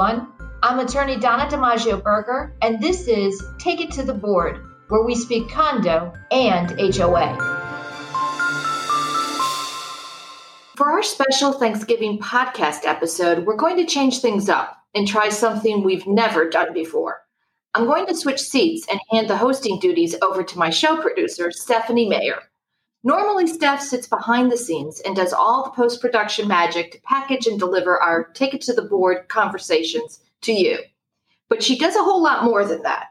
everyone. I'm attorney Donna DiMaggio Berger, and this is Take It to the Board, where we speak condo and HOA. For our special Thanksgiving podcast episode, we're going to change things up and try something we've never done before. I'm going to switch seats and hand the hosting duties over to my show producer, Stephanie Mayer. Normally, Steph sits behind the scenes and does all the post production magic to package and deliver our take it to the board conversations to you. But she does a whole lot more than that.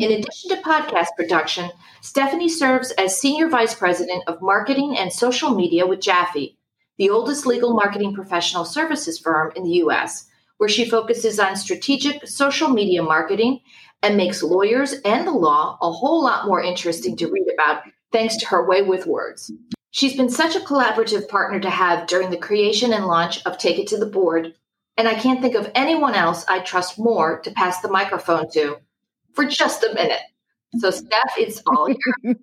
In addition to podcast production, Stephanie serves as Senior Vice President of Marketing and Social Media with Jaffe, the oldest legal marketing professional services firm in the U.S., where she focuses on strategic social media marketing and makes lawyers and the law a whole lot more interesting to read about thanks to her way with words. She's been such a collaborative partner to have during the creation and launch of Take It to the Board, and I can't think of anyone else I trust more to pass the microphone to for just a minute. So, Steph, it's all yours.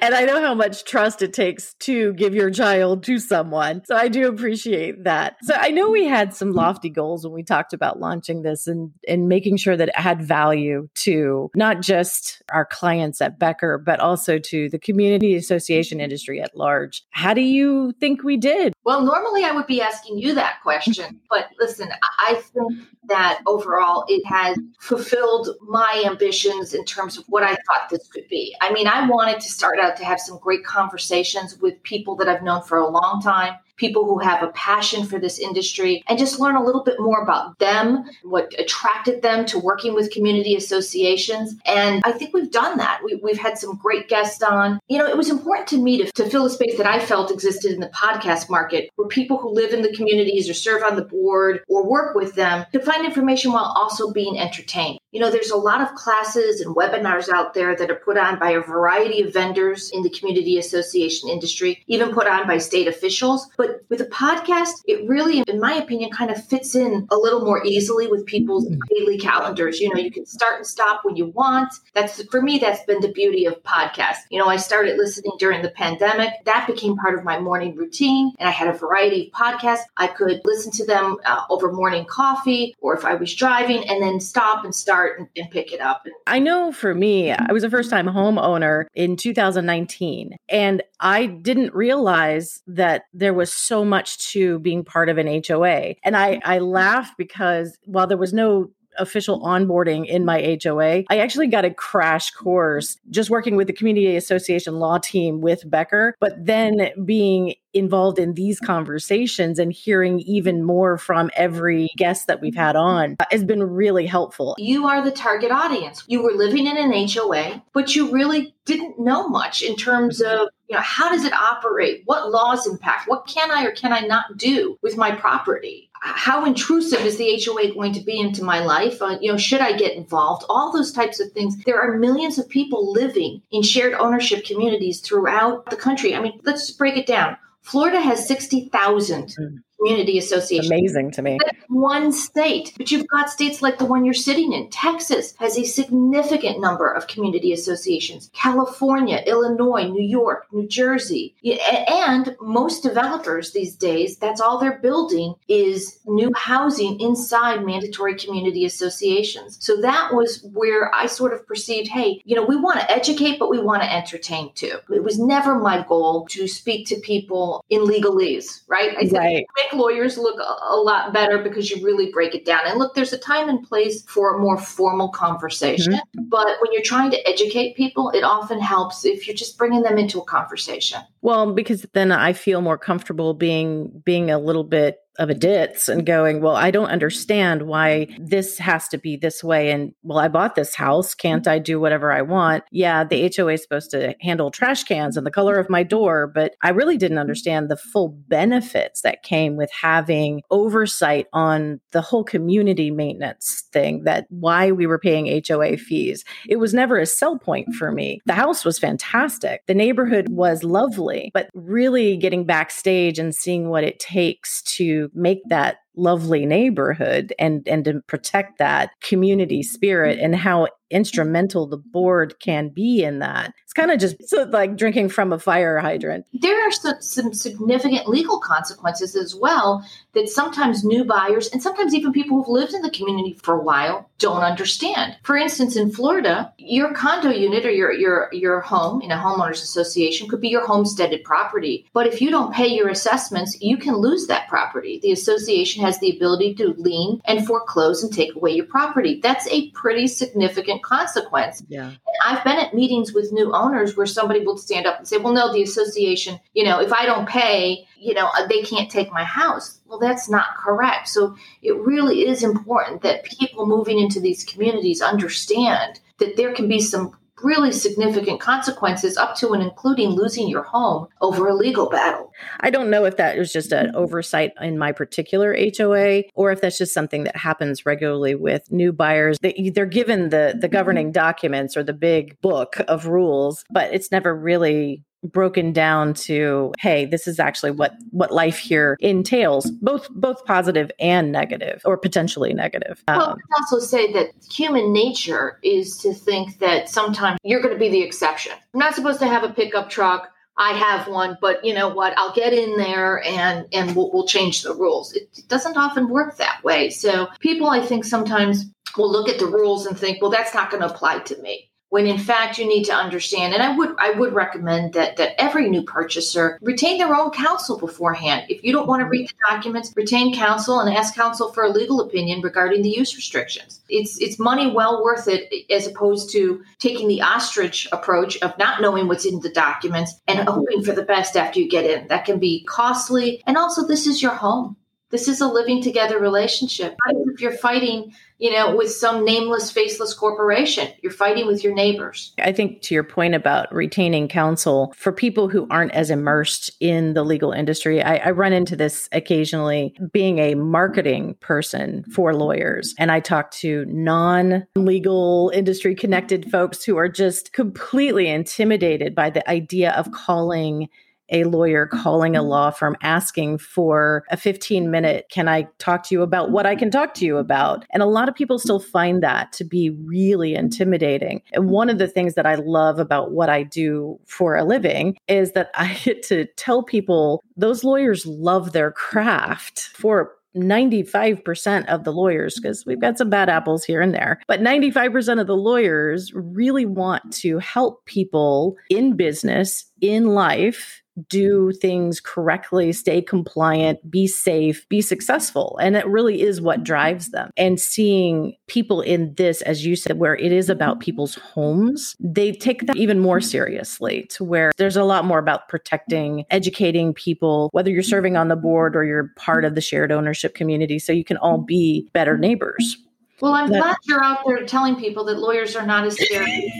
And I know how much trust it takes to give your child to someone. So, I do appreciate that. So, I know we had some lofty goals when we talked about launching this and, and making sure that it had value to not just our clients at Becker, but also to the community association industry at large. How do you think we did? Well, normally I would be asking you that question, but listen, I think that overall it has fulfilled my ambitions in terms of what I thought this could be. I mean, I wanted to start out to have some great conversations with people that I've known for a long time people who have a passion for this industry and just learn a little bit more about them, what attracted them to working with community associations. And I think we've done that. We, have had some great guests on. You know, it was important to me to, to fill a space that I felt existed in the podcast market where people who live in the communities or serve on the board or work with them to find information while also being entertained. You know, there's a lot of classes and webinars out there that are put on by a variety of vendors in the community association industry, even put on by state officials. But with a podcast, it really, in my opinion, kind of fits in a little more easily with people's mm-hmm. daily calendars. You know, you can start and stop when you want. That's for me, that's been the beauty of podcasts. You know, I started listening during the pandemic. That became part of my morning routine. And I had a variety of podcasts. I could listen to them uh, over morning coffee or if I was driving and then stop and start start and, and pick it up. I know for me, I was a first time homeowner in 2019, and I didn't realize that there was so much to being part of an HOA. And I, mm-hmm. I laugh because while there was no official onboarding in my HOA, I actually got a crash course just working with the community association law team with Becker, but then being involved in these conversations and hearing even more from every guest that we've had on has been really helpful. You are the target audience. You were living in an HOA, but you really didn't know much in terms of you know how does it operate? What laws impact? What can i or can i not do with my property? How intrusive is the hoa going to be into my life? Uh, you know should i get involved? All those types of things. There are millions of people living in shared ownership communities throughout the country. I mean let's break it down. Florida has 60,000 mm community association. Amazing to me. That's one state, but you've got states like the one you're sitting in. Texas has a significant number of community associations. California, Illinois, New York, New Jersey, and most developers these days, that's all they're building is new housing inside mandatory community associations. So that was where I sort of perceived, hey, you know, we want to educate, but we want to entertain too. It was never my goal to speak to people in legalese, right? I said, right make lawyers look a, a lot better because you really break it down. And look, there's a time and place for a more formal conversation. Mm-hmm. But when you're trying to educate people, it often helps if you're just bringing them into a conversation. Well, because then I feel more comfortable being being a little bit of a ditz and going, well, I don't understand why this has to be this way. And well, I bought this house. Can't mm-hmm. I do whatever I want? Yeah, the HOA is supposed to handle trash cans and the color of my door, but I really didn't mm-hmm. understand the full benefits that came with having oversight on the whole community maintenance thing, that why we were paying HOA fees. It was never a sell point for me. The house was fantastic. The neighborhood was lovely, but really getting backstage and seeing what it takes to make that lovely neighborhood and and to protect that community spirit mm-hmm. and how instrumental the board can be in that. It's kind of just so like drinking from a fire hydrant. There are some, some significant legal consequences as well that sometimes new buyers and sometimes even people who've lived in the community for a while don't understand. For instance, in Florida, your condo unit or your your your home in a homeowners association could be your homesteaded property. But if you don't pay your assessments, you can lose that property. The association has the ability to lien and foreclose and take away your property. That's a pretty significant consequence. Yeah. And I've been at meetings with new owners where somebody will stand up and say, "Well, no, the association, you know, if I don't pay, you know, uh, they can't take my house." Well, that's not correct. So it really is important that people moving into these communities understand that there can be some really significant consequences up to and including losing your home over a legal battle. I don't know if that was just an mm-hmm. oversight in my particular HOA or if that's just something that happens regularly with new buyers. They, they're given the the mm-hmm. governing documents or the big book of rules, but it's never really broken down to hey this is actually what what life here entails both both positive and negative or potentially negative um, well, I would also say that human nature is to think that sometimes you're going to be the exception i'm not supposed to have a pickup truck I have one, but you know what? I'll get in there and and we'll, we'll change the rules. It, it doesn't often work that way. So people, I think, sometimes will look at the rules and think, well, that's not going to apply to me when in fact you need to understand and i would i would recommend that that every new purchaser retain their own counsel beforehand. If you don't want to read the documents retain counsel and ask counsel for a legal opinion regarding the use restrictions. It's it's money well worth it as opposed to taking the ostrich approach of not knowing what's in the documents and hoping for the best after you get in. That can be costly and also this is your home this is a living together relationship. If you're fighting, you know, with some nameless, faceless corporation, you're fighting with your neighbors. I think to your point about retaining counsel for people who aren't as immersed in the legal industry, I, I run into this occasionally being a marketing person for lawyers. And I talk to non legal industry connected folks who are just completely intimidated by the idea of calling a lawyer mm-hmm. calling a mm-hmm. law firm asking for a 15 minute, can I talk to you about what I mm-hmm. can talk to you about? And a lot of people still find that to be really intimidating. And one of the things that I love about what I do for a living is that I get to tell people those lawyers love their craft for 95% of the lawyers, because we've got some bad apples here and there, but 95% of the lawyers really want to help people in business, in life, do things correctly, stay compliant, be safe, be successful. And it really is what mm-hmm. drives them. And seeing people in this, as you said, where it is about mm-hmm. people's homes, they take that even more mm-hmm. seriously to where there's a lot more about protecting, educating people, whether you're serving on the board or you're part of the shared ownership community, so you can all be better neighbors. Well, I'm glad you're out there telling people that lawyers are not as scary.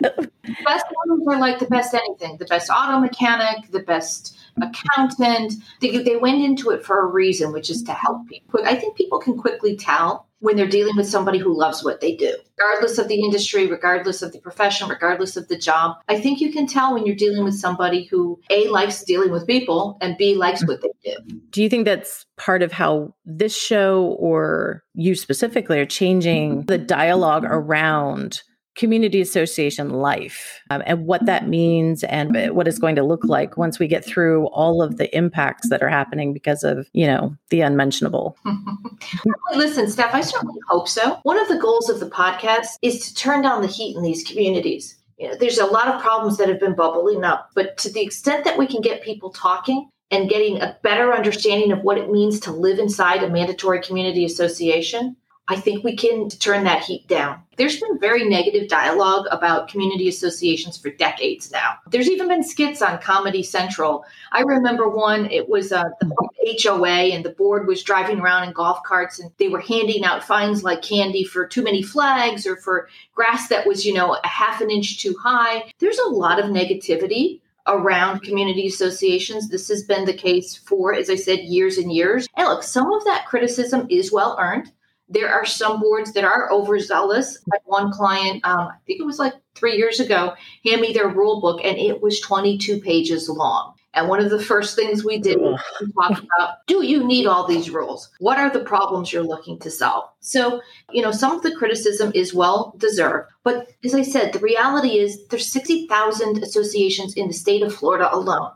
best lawyers are like the best anything the best auto mechanic, the best accountant. They, they went into it for a reason, which is to help people. I think people can quickly tell when they're dealing with somebody who loves what they do, regardless of the industry, regardless of the profession, regardless of the job. I think you can tell when you're dealing with somebody who A likes dealing with people and B likes what they do. Do you think that's part of how this show or you specifically are changing the dialogue around community association life um, and what that means and what it's going to look like once we get through all of the impacts that are happening because of you know the unmentionable. Listen steph i certainly hope so. One of the goals of the podcast is to turn down the heat in these communities. You know, there's a lot of problems that have been bubbling up but to the extent that we can get people talking and getting a better understanding of what it means to live inside a mandatory community association I think we can turn that heat down. There's been very negative dialogue about community associations for decades now. There's even been skits on Comedy Central. I remember one, it was uh, the HOA, and the board was driving around in golf carts and they were handing out fines like candy for too many flags or for grass that was, you know, a half an inch too high. There's a lot of negativity around community associations. This has been the case for, as I said, years and years. And look, some of that criticism is well earned. There are some boards that are overzealous. Had one client, um, I think it was like three years ago, hand me their rule book, and it was 22 pages long. And one of the first things we did was talk about do you need all these rules? What are the problems you're looking to solve? So, you know, some of the criticism is well deserved. But as I said, the reality is there's 60,000 associations in the state of Florida alone.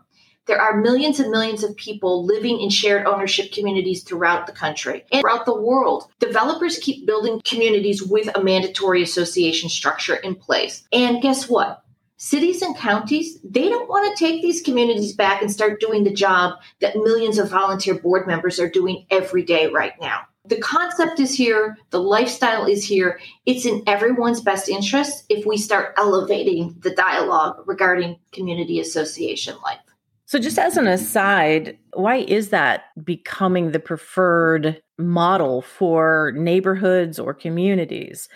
There are millions and millions of people living in shared ownership communities throughout the country and throughout the world. Developers keep building communities with a mandatory association structure in place. And guess what? cities and counties, they don't want to take these communities back and start doing the job that millions of volunteer board members are doing every day right now. The concept is here, the lifestyle is here. It's in everyone's best interest if we start elevating the dialogue regarding community association life. So, just as an aside, why is that becoming the preferred model for neighborhoods or communities?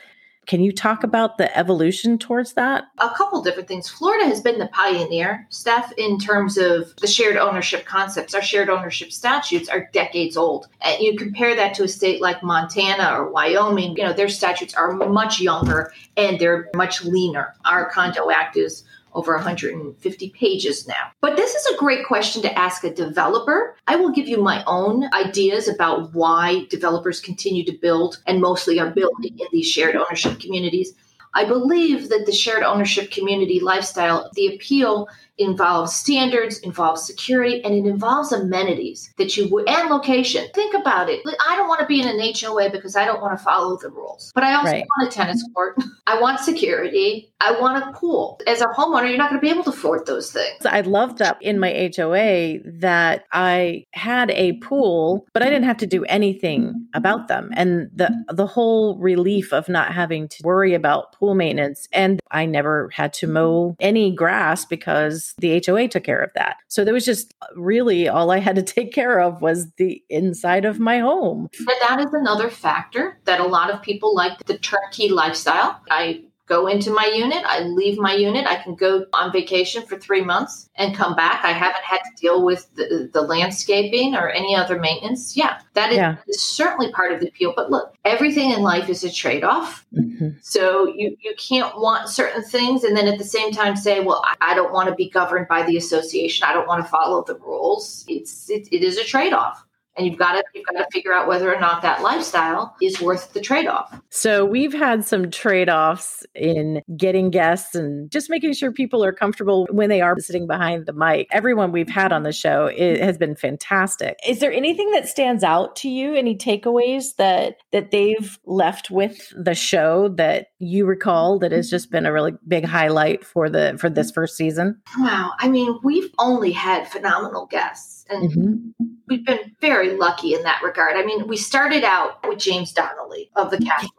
Can you talk about the evolution towards that? A couple different things. Florida has been the pioneer, Steph, in terms of the shared ownership concepts. Our shared ownership statutes are decades old. And you compare that to a state like Montana or Wyoming, you know, their statutes are much younger and they're much leaner. Our Condo Act is over 150 pages now. But this is a great question to ask a developer. I will give you my own ideas about why developers continue to build and mostly are building in these shared ownership communities. I believe that the shared ownership community lifestyle, the appeal involves standards, involves security, and it involves amenities that you would and location. Think about it. I don't want to be in an HOA because I don't want to follow the rules, but I also right. want a tennis court. I want security. I want a pool. As a homeowner, you're not going to be able to afford those things. I love that in my HOA that I had a pool, but I didn't have to do anything about them, and the the whole relief of not having to worry about pool maintenance, and I never had to mow any grass because the HOA took care of that. So there was just really all I had to take care of was the inside of my home. And that is another factor that a lot of people like the turnkey lifestyle. I go into my unit, I leave my unit, I can go on vacation for three months and come back. I haven't had to deal with the, the landscaping or any other maintenance. Yeah, that is, yeah. certainly part of the appeal. But look, everything in life is a trade off. Mm-hmm. So you, you can't want certain things and then at the same time say, well, I, I don't want to be governed by the association. I don't want to follow the rules. It's it, it is a trade off and you've got to you've got to figure out whether or not that lifestyle is worth the trade-off. So we've had some trade-offs in getting guests and just making sure people are comfortable when they are sitting behind the mic. Everyone we've had on the show it has been fantastic. Is there anything that stands out to you? Any takeaways that that they've left with the show that you recall that has just been a really big highlight for the for this first season? Wow. I mean we've only had phenomenal guests and mm-hmm we've been very lucky in that regard. I mean, we started out with James Donnelly of the Castle.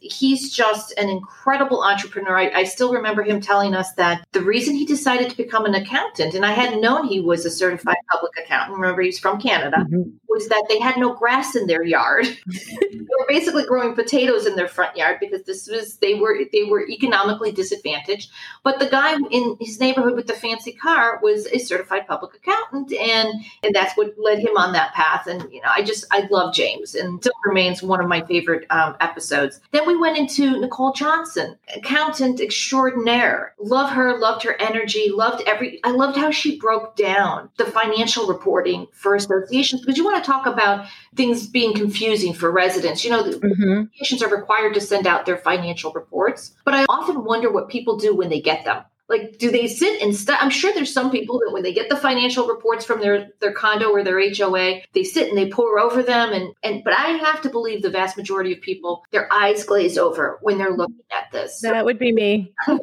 He's just an incredible entrepreneur. I, I, still remember him telling us that the reason he decided to become an accountant, and I hadn't known he was a certified public accountant, remember he's from Canada, mm-hmm. was that they had no grass in their yard. they were basically growing potatoes in their front yard because this was they were they were economically disadvantaged. But the guy in his neighborhood with the fancy car was a certified public accountant, and and that's what led him on that path. And you know, I just I love James, and still remains one of my favorite um, episodes. Then we went into Nicole Johnson, accountant extraordinaire. Love her, loved her energy, loved every. I loved how she broke down the financial reporting for associations because you want to talk about things being confusing for residents. You know, mm-hmm. associations are required to send out their financial reports, but I often wonder what people do when they get them like do they sit and st- i'm sure there's some people that when they get the financial reports from their their condo or their hoa they sit and they pour over them and and but i have to believe the vast majority of people their eyes glaze over when they're looking at this. That would be me.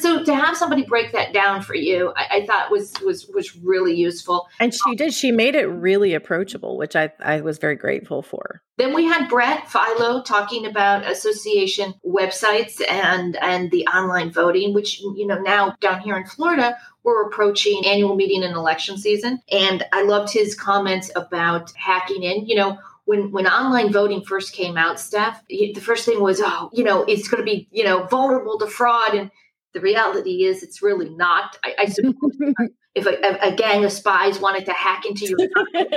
So to have somebody break that down for you I, I, thought was was was really useful. And she did she made it really approachable which i i was very grateful for. Then we had Brett Philo talking about association websites and and the online voting, which you know now down here in Florida we're approaching annual meeting and election season, and I loved his comments about hacking in. You know, when when online voting first came out, Steph, the first thing was, oh, you know, it's going to be you know vulnerable to fraud, and the reality is it's really not. I, I suppose if a, a, gang of spies wanted to hack into your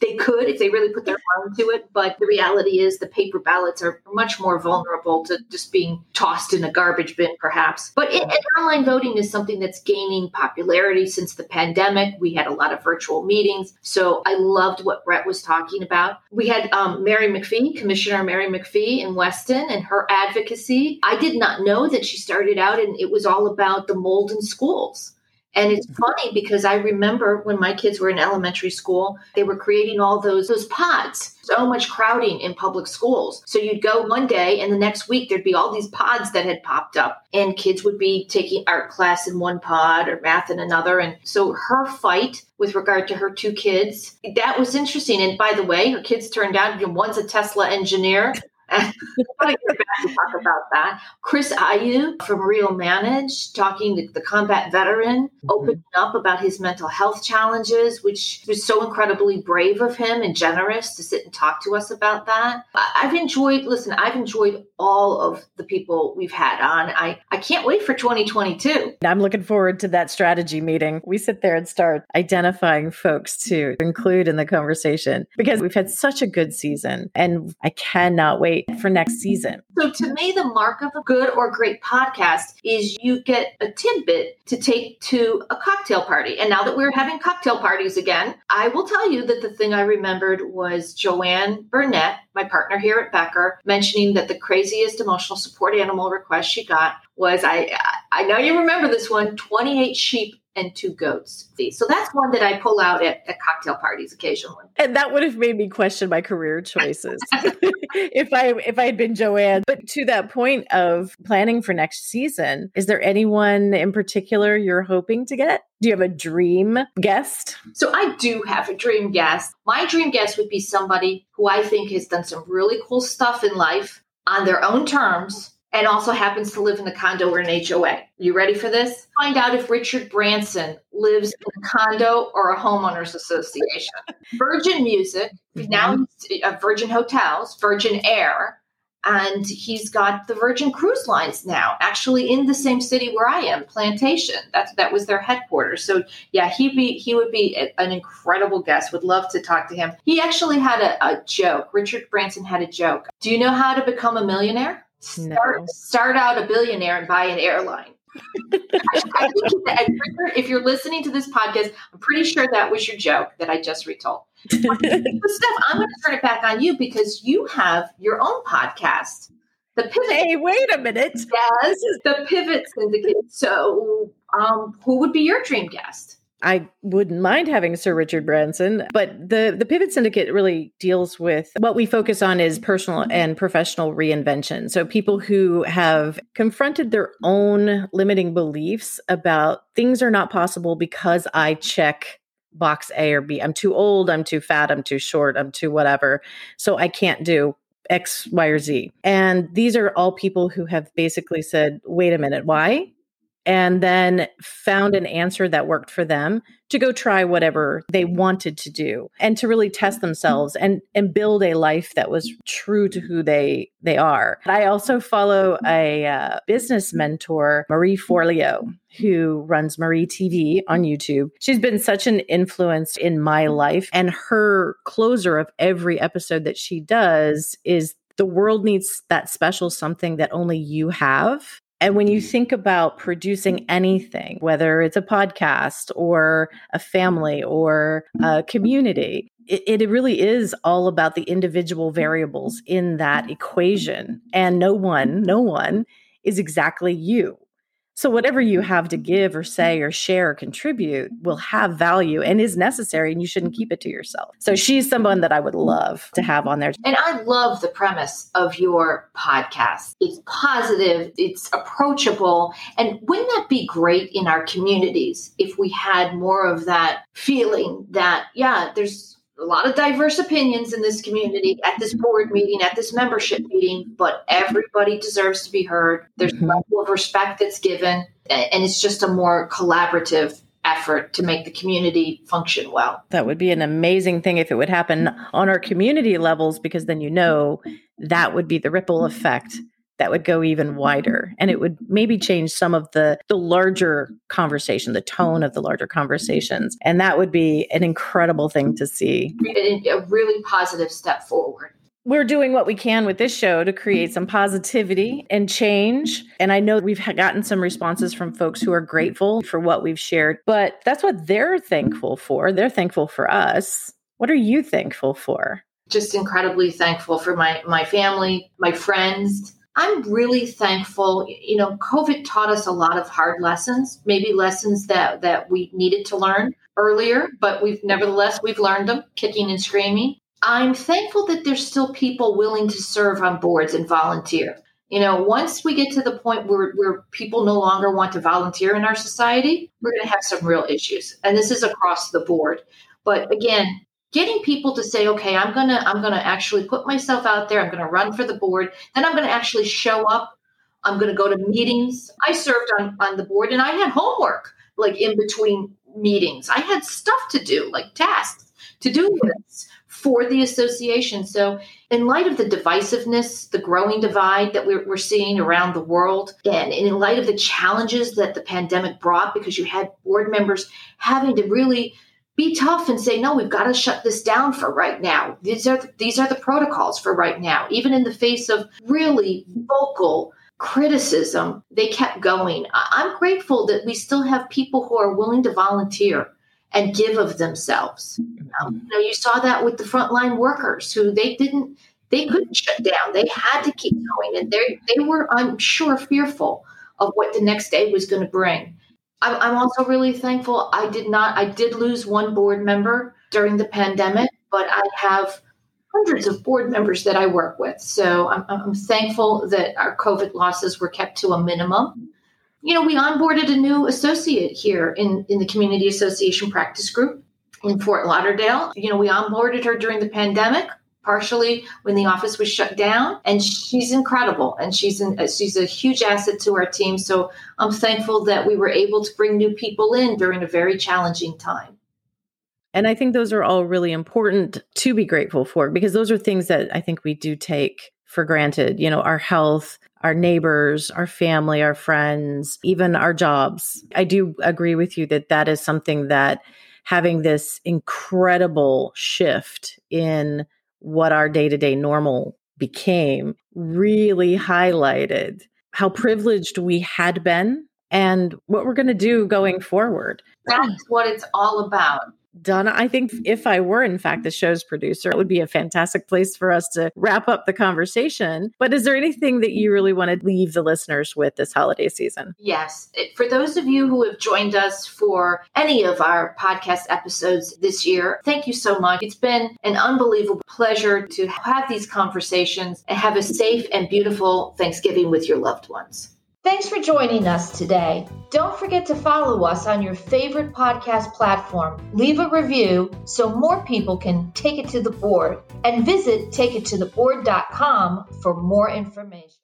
they could if they really put their mind to it. But the reality is the paper ballots are much more vulnerable to just being tossed in a garbage bin, perhaps. But it, online voting is something that's gaining popularity since the pandemic. We had a lot of virtual meetings. So I loved what Brett was talking about. We had um, Mary Macfie, Commissioner Mary Macfie in Weston, and her advocacy. I did not know that she started out and it was all about the mold in schools. And it's mm-hmm. funny because I remember when my kids were in elementary school, they were creating all those those pods. So much crowding in public schools. So you'd go one day and the next week there'd be all these pods that had popped up and kids would be taking art class in one pod or math in another. And so her fight with regard to her two kids, that was interesting. And by the way, her kids turned out, one's a Tesla engineer To get back to talk about that. Chris Ayu from Real Manage, talking to the combat veteran, mm-hmm. opening up about his mental health challenges, which was so incredibly brave of him and generous to sit and talk to us about that. I've enjoyed, listen, I've enjoyed all of the people we've had on. I, I can't wait for 2022. I'm looking forward to that strategy meeting. We sit there and start identifying folks to include in the conversation because we've had such a good season and I cannot wait for next season. So, to me, the mark of a good or great podcast is you get a tidbit to take to a cocktail party. And now that we're having cocktail parties again, I will tell you that the thing I remembered was Joanne Burnett, my partner here at Becker, mentioning that the craziest emotional support animal request she got was I I know you remember this one 28 sheep and two goats. So that's one that I pull out at, at, cocktail parties occasionally. And that would have made me question my career choices if I if I had been Joanne. But to that point of planning for next season, is there anyone in particular you're hoping to get? Do you have a dream guest? So I do have a dream guest. My dream guest would be somebody who I think has done some really cool stuff in life on their own terms and also happens to live in a condo or an HOA. You ready for this? Find out if Richard Branson lives in a condo or a homeowners association. Virgin Music, mm-hmm. now uh, Virgin Hotels, Virgin Air, and he's got the Virgin Cruise Lines now, actually in the same city where I am, Plantation. That's that was their headquarters. So yeah, he'd be he would be an incredible guest. Would love to talk to him. He actually had a, a joke. Richard Branson had a joke. Do you know how to become a millionaire? Start, no. start out a billionaire and buy an airline. I, I if you're listening to this podcast, I'm pretty sure that was your joke that I just retold. but Steph, I'm going to turn it back on you because you have your own podcast. The pivot. Hey, wait a minute. Yes, the Pivot Syndicate. So, um, who would be your dream guest? I wouldn't mind having Sir Richard Branson, but the the Pivot Syndicate really deals with what we focus on is personal and professional reinvention. So people who have confronted their own limiting beliefs about things are not possible because I check box A or B. I'm too old, I'm too fat, I'm too short, I'm too whatever. So I can't do X, Y, or Z. And these are all people who have basically said, wait a minute, why? And then found an answer that worked for them to go try whatever they wanted to do and to really test themselves and and build a life that was true to who they they are. I also follow a uh, business mentor, Marie Forleo, who runs Marie TV on YouTube. She's been such an influence in my life and her closer of every episode that she does is the world needs that special something that only you have and when you think about producing anything, whether it's a podcast or a family or a community, it, it, really is all about the individual variables in that equation. And no one, no one is exactly you. So, whatever you have to give or say or share or contribute will have value and is necessary, and you shouldn't keep it to yourself. So, she's someone that I would love to have on there. And I love the premise of your podcast. It's positive, it's approachable. And wouldn't that be great in our communities if we had more of that feeling that, yeah, there's a lot of diverse opinions in this community at this board meeting, at this membership meeting, but everybody deserves to be heard. There's a level of respect that's given, and it's just a more collaborative effort to make the community function well. That would be an amazing thing if it would happen on our community levels, because then you know that would be the ripple effect that would go even mm-hmm. wider and it would maybe change some of the the larger conversation the tone of the larger mm-hmm. conversations and that would be an incredible thing to see a really positive step forward we're doing what we can with this show to create some positivity and change. And I know we've gotten some responses from folks who are grateful for what we've shared, but that's what they're thankful for. They're thankful for us. What are you thankful for? Just incredibly thankful for my my family, my friends. I'm really thankful. You know, COVID taught us a lot of hard lessons, maybe lessons that that we needed to learn earlier, but we've nevertheless we've learned them kicking and screaming. I'm thankful that there's still people willing to serve on boards and volunteer. You know, once we get to the point where, where people no longer want to volunteer in our society, we're going to have some real issues. And this is across the board. But again, getting people to say, okay, I'm to, I'm to actually put myself out there. I'm to run for the board. Then I'm to actually show up. I'm to go to meetings. I served on, on the board and I had homework like in between meetings. I had stuff to do, like tasks to do lists for the association. So, in light of the divisiveness, the growing divide that we're, we're, seeing around the world, and in light of the challenges that the pandemic brought, because you had board members having to really be tough and say, no, we've got to shut this down for right now. These are these are the protocols for right now. Even in the face of really vocal criticism, they kept going. I'm grateful that we still have people who are willing to volunteer and give of themselves. Um, you know, you saw that with the frontline workers who they didn't, they couldn't shut down. They had to keep going, and they they were, I'm sure, fearful of what the next day was going to bring. I'm, also really thankful. I did not, I did lose one board member during the pandemic, but I have hundreds of board members that I work with. So I'm, I'm thankful that our COVID losses were kept to a minimum you know, we onboarded a new associate here in, in the Community Association Practice Group in Fort Lauderdale. You know, we onboarded her during the pandemic, partially when the office was shut down, and she's incredible. And she's in, uh, she's a huge asset to our team. So I'm thankful that we were able to bring new people in during a very challenging time. And I think those are all really important to be grateful for because those are things that I think we do take for granted. You know, our health, our neighbors, our family, our friends, even our jobs. I do agree with you that that is something that having this incredible shift in what our day to day normal became really highlighted how privileged we had been and what we're going to do going forward. That's what it's all about. Donna, I think mm-hmm. if I were, in fact, the show's producer, it would be a fantastic place for us to wrap up the conversation. But is there anything that you really want to leave the listeners with this holiday season? Yes. For those of you who have joined us for any of our podcast episodes this year, thank you so much. It's been an unbelievable pleasure to have these conversations and have a safe and beautiful Thanksgiving with your loved ones. Thanks for joining us today. Don't forget to follow us on your favorite podcast platform. Leave a review so more people can take it to the board and visit takeittotheboard.com for more information.